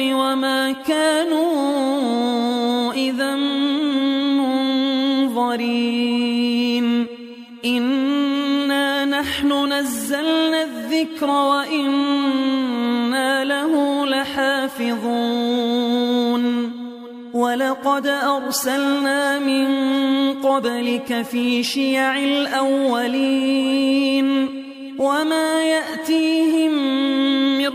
وما كانوا إذا منظرين. إنا نحن نزلنا الذكر وإنا له لحافظون. ولقد أرسلنا من قبلك في شيع الأولين. وما يأتيهم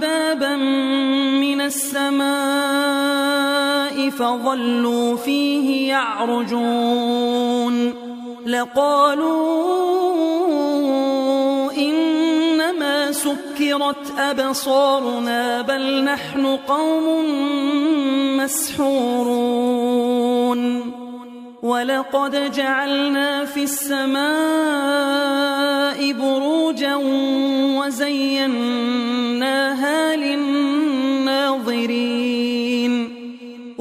بابا من السماء فظلوا فيه يعرجون لقالوا إنما سكرت أبصارنا بل نحن قوم مسحورون ولقد جعلنا في السماء بروجا وزيناها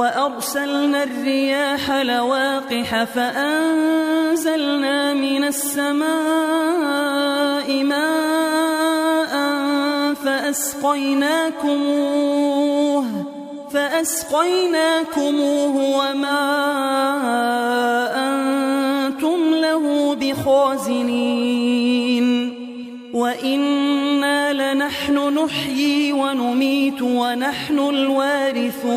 وأرسلنا الرياح لواقح فأنزلنا من السماء ماء فأسقيناكموه فأسقيناكموه وما أنتم له بخازنين. وإنا لنحن نحيي ونميت ونحن الوارثون.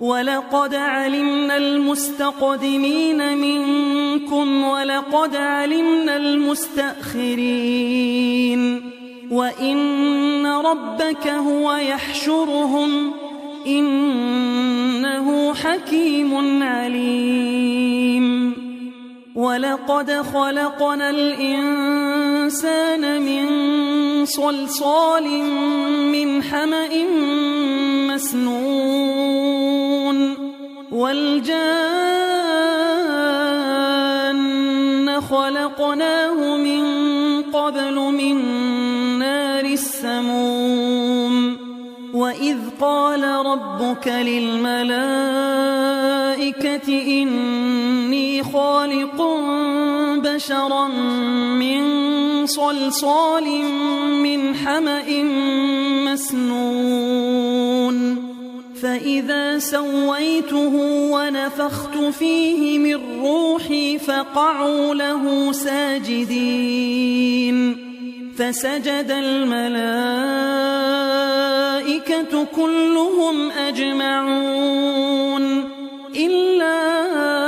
ولقد علمنا المستقدمين منكم ولقد علمنا المستأخرين. وإن ربك هو يحشرهم إنه حكيم عليم. ولقد خلقنا الإنسان من صلصال من حمأ مسنون والجان خلقناه من قبل من نار السموم وإذ قال ربك للملائكة إني خالق بشرا من صلصال من حمأ مسنون فإذا سويته ونفخت فيه من روحي فقعوا له ساجدين فسجد الملائكة كلهم أجمعون إلا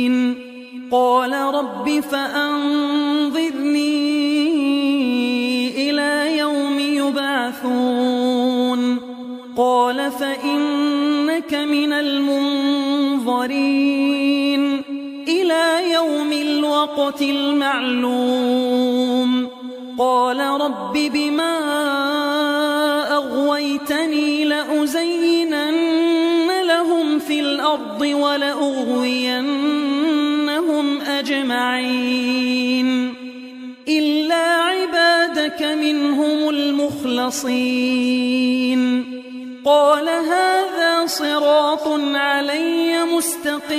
قال رب فأنظرني إلى يوم يبعثون. قال فإنك من المنظرين. إلى يوم الوقت المعلوم. قال رب بما أغويتني لأزينن لهم في الأرض ولأغوينهم أجمعين. إلا عبادك منهم المخلصين. قال هذا صراط علي مستقيم.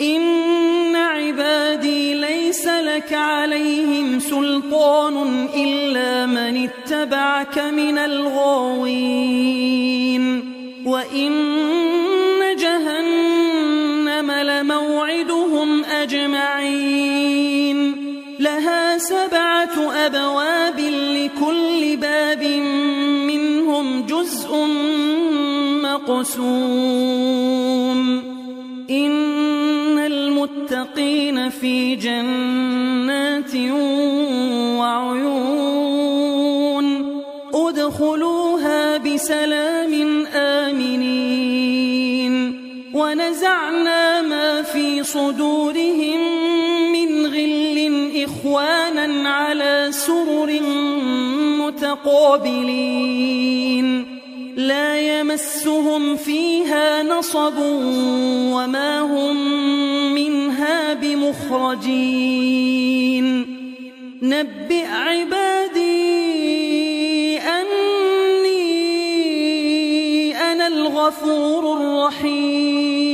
إن عبادي ليس لك عليهم سلطان إلا من اتبعك من الغاوين. وإن أجمعين. لها سبعة أبواب لكل باب منهم جزء مقسوم. إن المتقين في جنات وعيون. ادخلوها بسلام ونزعنا ما في صدورهم من غل إخوانا على سرر متقابلين. لا يمسهم فيها نصب وما هم منها بمخرجين. نبئ عبادي أني أنا الغفور الرحيم.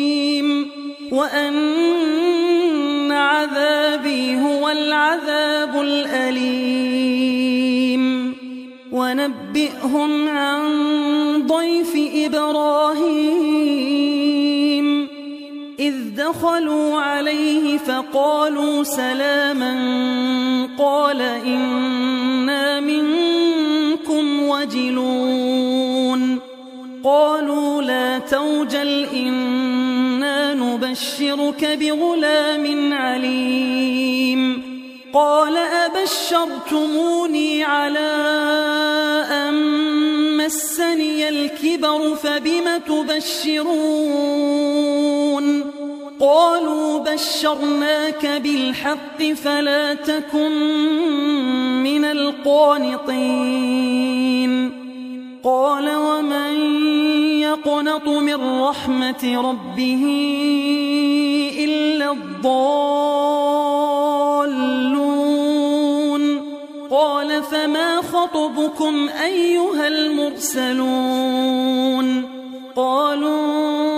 وأن عذابي هو العذاب الأليم. ونبئهم عن ضيف إبراهيم. إذ دخلوا عليه فقالوا سلاما قال إنا منكم وجلون. قالوا لا توجل إنا نبشرك بغلام عليم. قال أبشرتموني على أن مسني الكبر فبم تبشرون؟ قالوا بشرناك بالحق فلا تكن من القانطين. قال ومن يقنط من رحمة ربه إلا الضالون. قال فما خطبكم أيها المرسلون؟ قالوا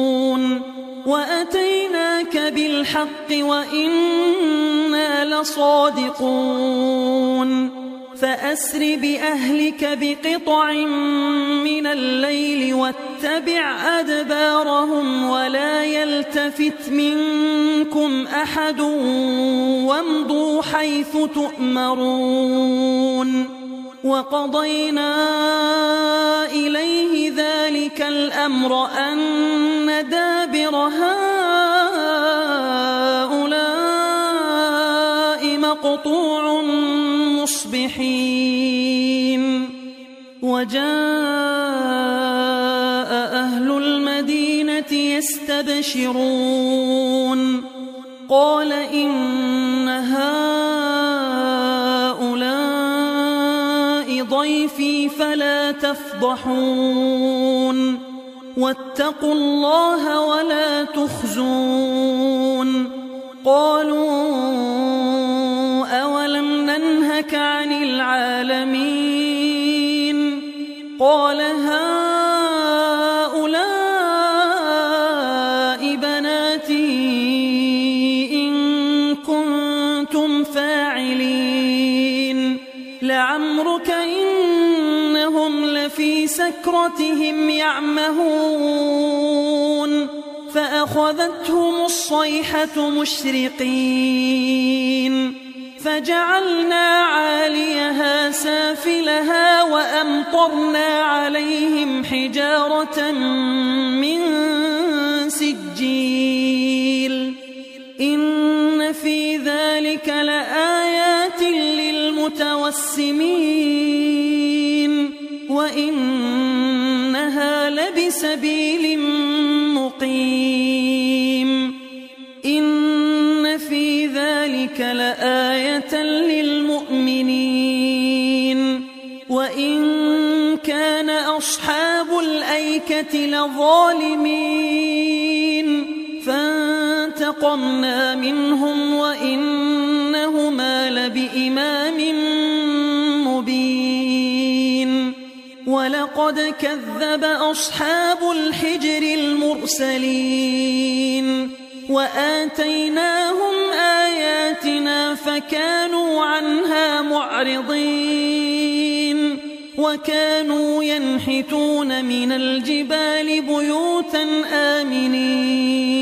بالحق وإنا لصادقون. فأسر بأهلك بقطع من الليل واتبع أدبارهم ولا يلتفت منكم أحد وامضوا حيث تؤمرون. وقضينا إليه ذلك الأمر أن دابر هؤلاء مقطوع مصبحين. وجاء أهل المدينة يستبشرون. قال إن هؤلاء ضيفي فلا تفضحون. واتقوا الله ولا تخزون. قالوا فاعلين لعمرك إنهم لفي سكرتهم يعمهون. فأخذتهم الصيحة مشرقين. فجعلنا عاليها سافلها وأمطرنا عليهم حجارة من سجيل. إن في ذلك لآيات للمتوسمين وإنها لبسبيل مقيم إن في ذلك لآية للمؤمنين وإن كان أصحاب الأيكة لظالمين فانتقمنا منهم وإنهما لبإمام مبين. ولقد كذب أصحاب الحجر المرسلين. وآتيناهم آياتنا فكانوا عنها معرضين. وكانوا ينحتون من الجبال بيوتا آمنين.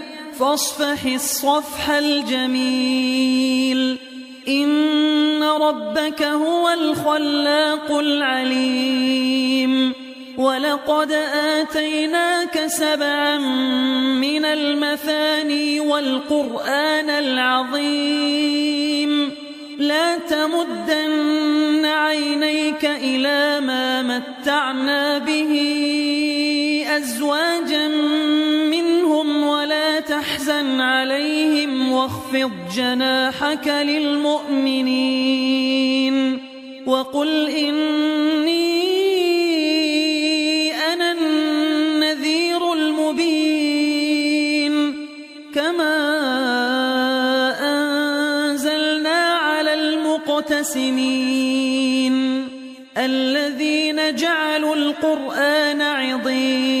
فاصفح الصفح الجميل. إن ربك هو الخلاق العليم. ولقد آتيناك سبعا من المثاني والقرآن العظيم. لا تمدن عينيك إلى ما متعنا به أزواجا عليهم واخفض جناحك للمؤمنين وقل إني أنا النذير المبين كما أنزلنا على المقتسمين الذين جعلوا القرآن عضين